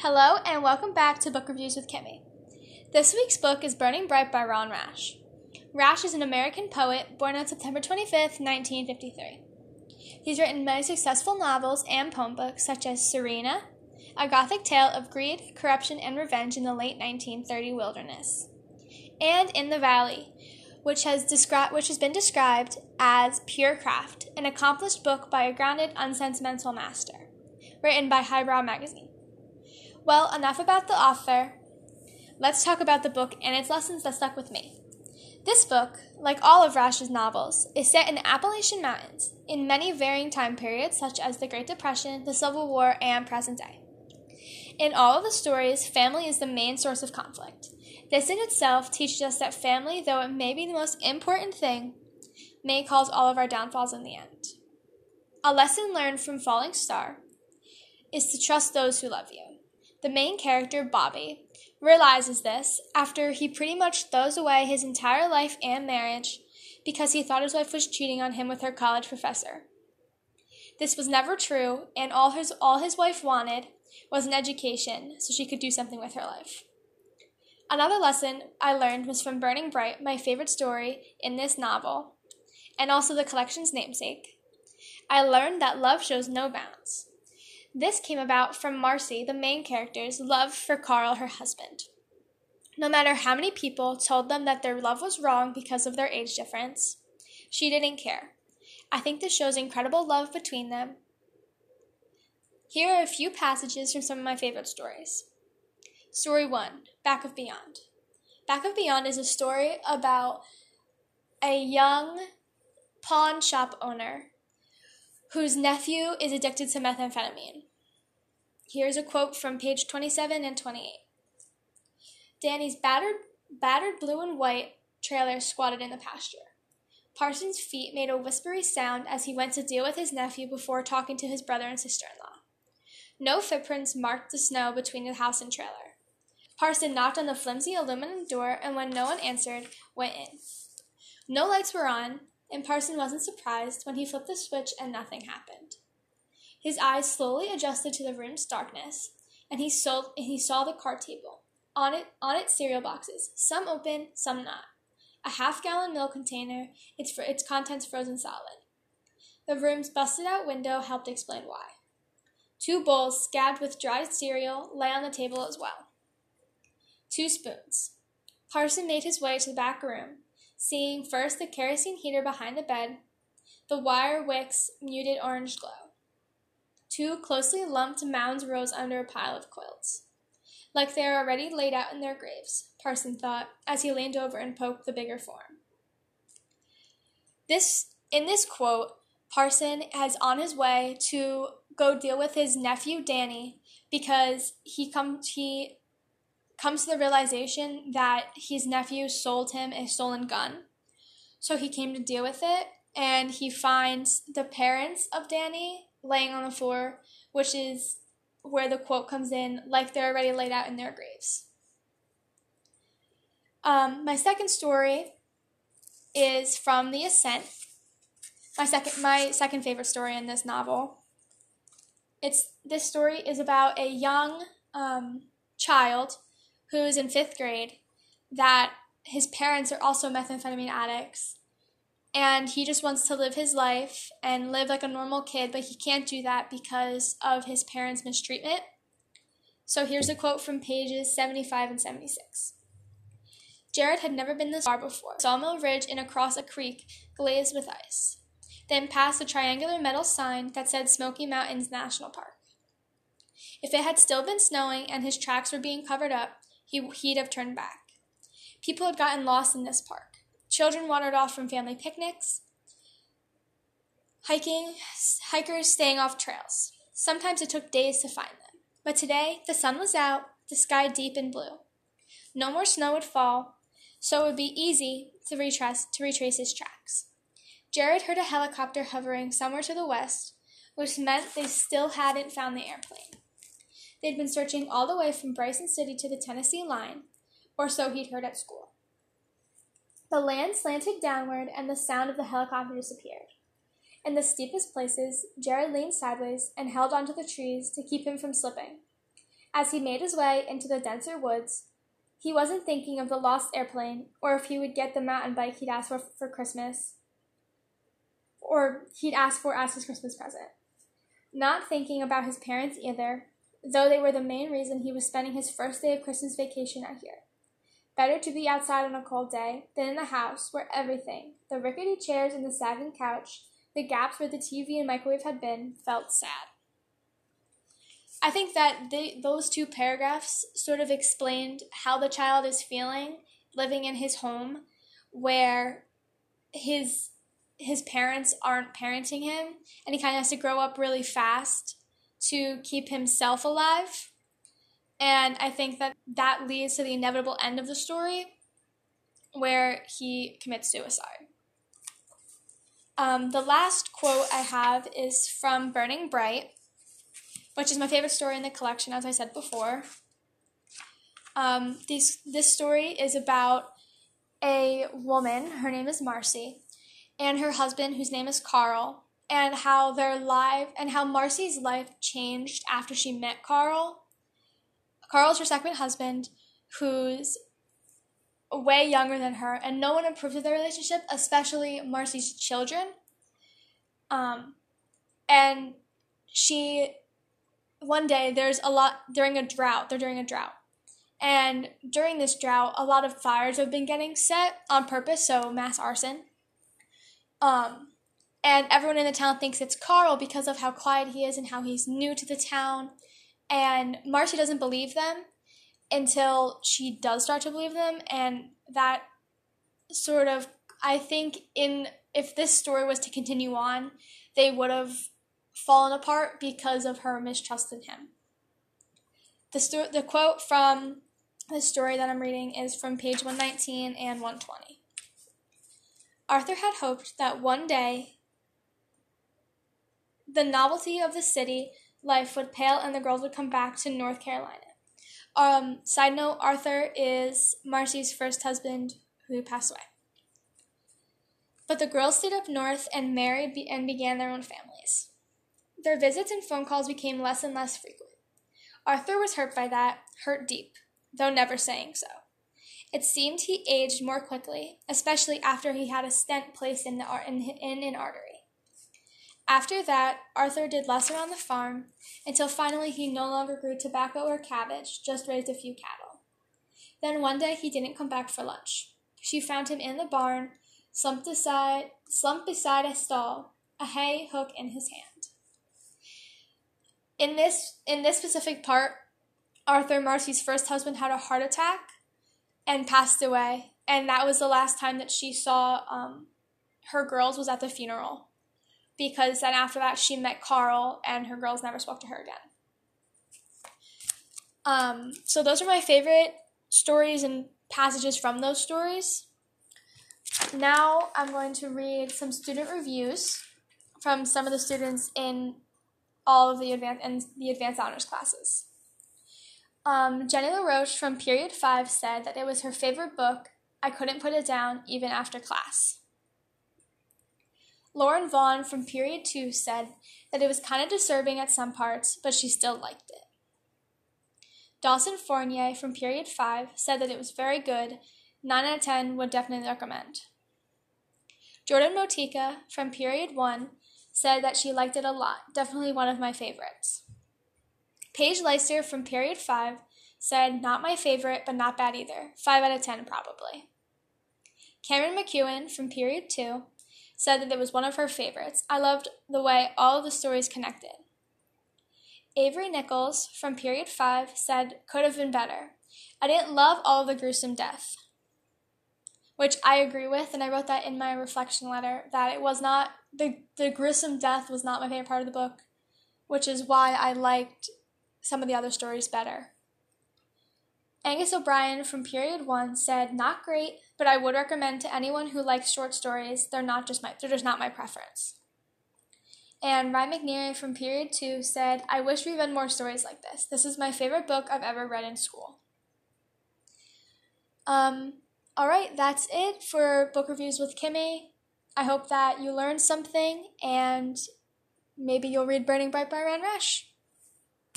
Hello, and welcome back to Book Reviews with Kimmy. This week's book is Burning Bright by Ron Rash. Rash is an American poet born on September 25th, 1953. He's written many successful novels and poem books such as Serena, a gothic tale of greed, corruption, and revenge in the late 1930 wilderness, and In the Valley, which has, descri- which has been described as pure craft, an accomplished book by a grounded, unsentimental master, written by Highbrow Magazine. Well, enough about the author. Let's talk about the book and its lessons that stuck with me. This book, like all of Rash's novels, is set in the Appalachian Mountains in many varying time periods, such as the Great Depression, the Civil War, and present day. In all of the stories, family is the main source of conflict. This in itself teaches us that family, though it may be the most important thing, may cause all of our downfalls in the end. A lesson learned from Falling Star is to trust those who love you. The main character, Bobby, realizes this after he pretty much throws away his entire life and marriage because he thought his wife was cheating on him with her college professor. This was never true, and all his all his wife wanted was an education so she could do something with her life. Another lesson I learned was from Burning Bright, my favorite story in this novel, and also the collection's namesake. I learned that love shows no bounds. This came about from Marcy, the main character's love for Carl, her husband. No matter how many people told them that their love was wrong because of their age difference, she didn't care. I think this shows incredible love between them. Here are a few passages from some of my favorite stories. Story 1 Back of Beyond. Back of Beyond is a story about a young pawn shop owner whose nephew is addicted to methamphetamine. Here's a quote from page 27 and 28. Danny's battered, battered blue and white trailer squatted in the pasture. Parson's feet made a whispery sound as he went to deal with his nephew before talking to his brother and sister in law. No footprints marked the snow between the house and trailer. Parson knocked on the flimsy aluminum door and, when no one answered, went in. No lights were on, and Parson wasn't surprised when he flipped the switch and nothing happened. His eyes slowly adjusted to the room's darkness, and he saw, he saw the card table. On it, on its cereal boxes, some open, some not. A half-gallon milk container, its, its contents frozen solid. The room's busted-out window helped explain why. Two bowls, scabbed with dried cereal, lay on the table as well. Two spoons. Parson made his way to the back room, seeing first the kerosene heater behind the bed, the wire wick's muted orange glow. Two closely lumped mounds rose under a pile of quilts. Like they are already laid out in their graves, Parson thought, as he leaned over and poked the bigger form. This in this quote, Parson is on his way to go deal with his nephew Danny because he comes he comes to the realization that his nephew sold him a stolen gun. So he came to deal with it, and he finds the parents of Danny laying on the floor, which is where the quote comes in, like they're already laid out in their graves. Um, my second story is from The Ascent. My second, my second favorite story in this novel. It's this story is about a young um, child who is in fifth grade that his parents are also methamphetamine addicts and he just wants to live his life and live like a normal kid, but he can't do that because of his parents' mistreatment. So here's a quote from pages 75 and 76. Jared had never been this far before. Sawmill Ridge and across a creek glazed with ice, then past a triangular metal sign that said Smoky Mountains National Park. If it had still been snowing and his tracks were being covered up, he, he'd have turned back. People had gotten lost in this park. Children wandered off from family picnics, hiking, hikers staying off trails. Sometimes it took days to find them. But today, the sun was out, the sky deep and blue. No more snow would fall, so it would be easy to to retrace his tracks. Jared heard a helicopter hovering somewhere to the west, which meant they still hadn't found the airplane. They'd been searching all the way from Bryson City to the Tennessee line, or so he'd heard at school. The land slanted downward, and the sound of the helicopter disappeared. In the steepest places, Jared leaned sideways and held onto the trees to keep him from slipping. As he made his way into the denser woods, he wasn't thinking of the lost airplane or if he would get the mountain bike he'd asked for for Christmas or he'd asked for as his Christmas present. Not thinking about his parents either, though they were the main reason he was spending his first day of Christmas vacation out here. Better to be outside on a cold day than in the house where everything the rickety chairs and the sagging couch, the gaps where the TV and microwave had been felt sad. I think that they, those two paragraphs sort of explained how the child is feeling living in his home where his his parents aren't parenting him and he kind of has to grow up really fast to keep himself alive. And i think that that leads to the inevitable end of the story where he commits suicide. Um, the last quote i have is from burning bright which is my favorite story in the collection as i said before. Um, this, this story is about a woman her name is marcy and her husband, whose name is Carl, and how their life and how Marcy's life changed after she met Carl. Carl's her second husband, who's way younger than her, and no one approved of their relationship, especially Marcy's children. Um, and she, one day, there's a lot during a drought. They're during a drought. And during this drought, a lot of fires have been getting set on purpose, so mass arson. Um, and everyone in the town thinks it's Carl because of how quiet he is and how he's new to the town. And Marcy doesn't believe them until she does start to believe them, and that sort of I think in if this story was to continue on, they would have fallen apart because of her mistrust in him. The sto- the quote from the story that I'm reading is from page 119 and 120. Arthur had hoped that one day the novelty of the city life would pale and the girls would come back to North Carolina. Um, side note Arthur is Marcy's first husband who passed away. But the girls stayed up north and married be- and began their own families. Their visits and phone calls became less and less frequent. Arthur was hurt by that, hurt deep, though never saying so. It seemed he aged more quickly, especially after he had a stent placed in, the, in, in an artery. After that, Arthur did less around the farm until finally he no longer grew tobacco or cabbage, just raised a few cattle. Then one day he didn't come back for lunch. She found him in the barn, slumped aside, slumped beside a stall, a hay hook in his hand. In this in this specific part, Arthur Marcy's first husband had a heart attack and passed away. And that was the last time that she saw um, her girls was at the funeral. Because then after that, she met Carl, and her girls never spoke to her again. Um, so those are my favorite stories and passages from those stories. Now I'm going to read some student reviews from some of the students in all of the advanced and the advanced honors classes. Um, Jenny LaRoche from Period 5 said that it was her favorite book. I couldn't put it down even after class. Lauren Vaughn from Period 2 said that it was kind of disturbing at some parts, but she still liked it. Dawson Fournier from Period 5 said that it was very good, 9 out of 10 would definitely recommend. Jordan Motika from Period 1 said that she liked it a lot, definitely one of my favorites. Paige Leister from Period 5 said, Not my favorite, but not bad either. 5 out of 10, probably. Cameron McEwen from Period 2 said that it was one of her favorites. I loved the way all the stories connected. Avery Nichols from Period 5 said, Could have been better. I didn't love all the gruesome death. Which I agree with, and I wrote that in my reflection letter that it was not, the, the gruesome death was not my favorite part of the book, which is why I liked some of the other stories better. Angus O'Brien from Period 1 said, Not great, but I would recommend to anyone who likes short stories. They're not just my they're just not my preference. And Ryan McNeary from Period 2 said, I wish we read more stories like this. This is my favorite book I've ever read in school. Um, all right, that's it for book reviews with Kimmy. I hope that you learned something and maybe you'll read Burning Bright by Ron Rash.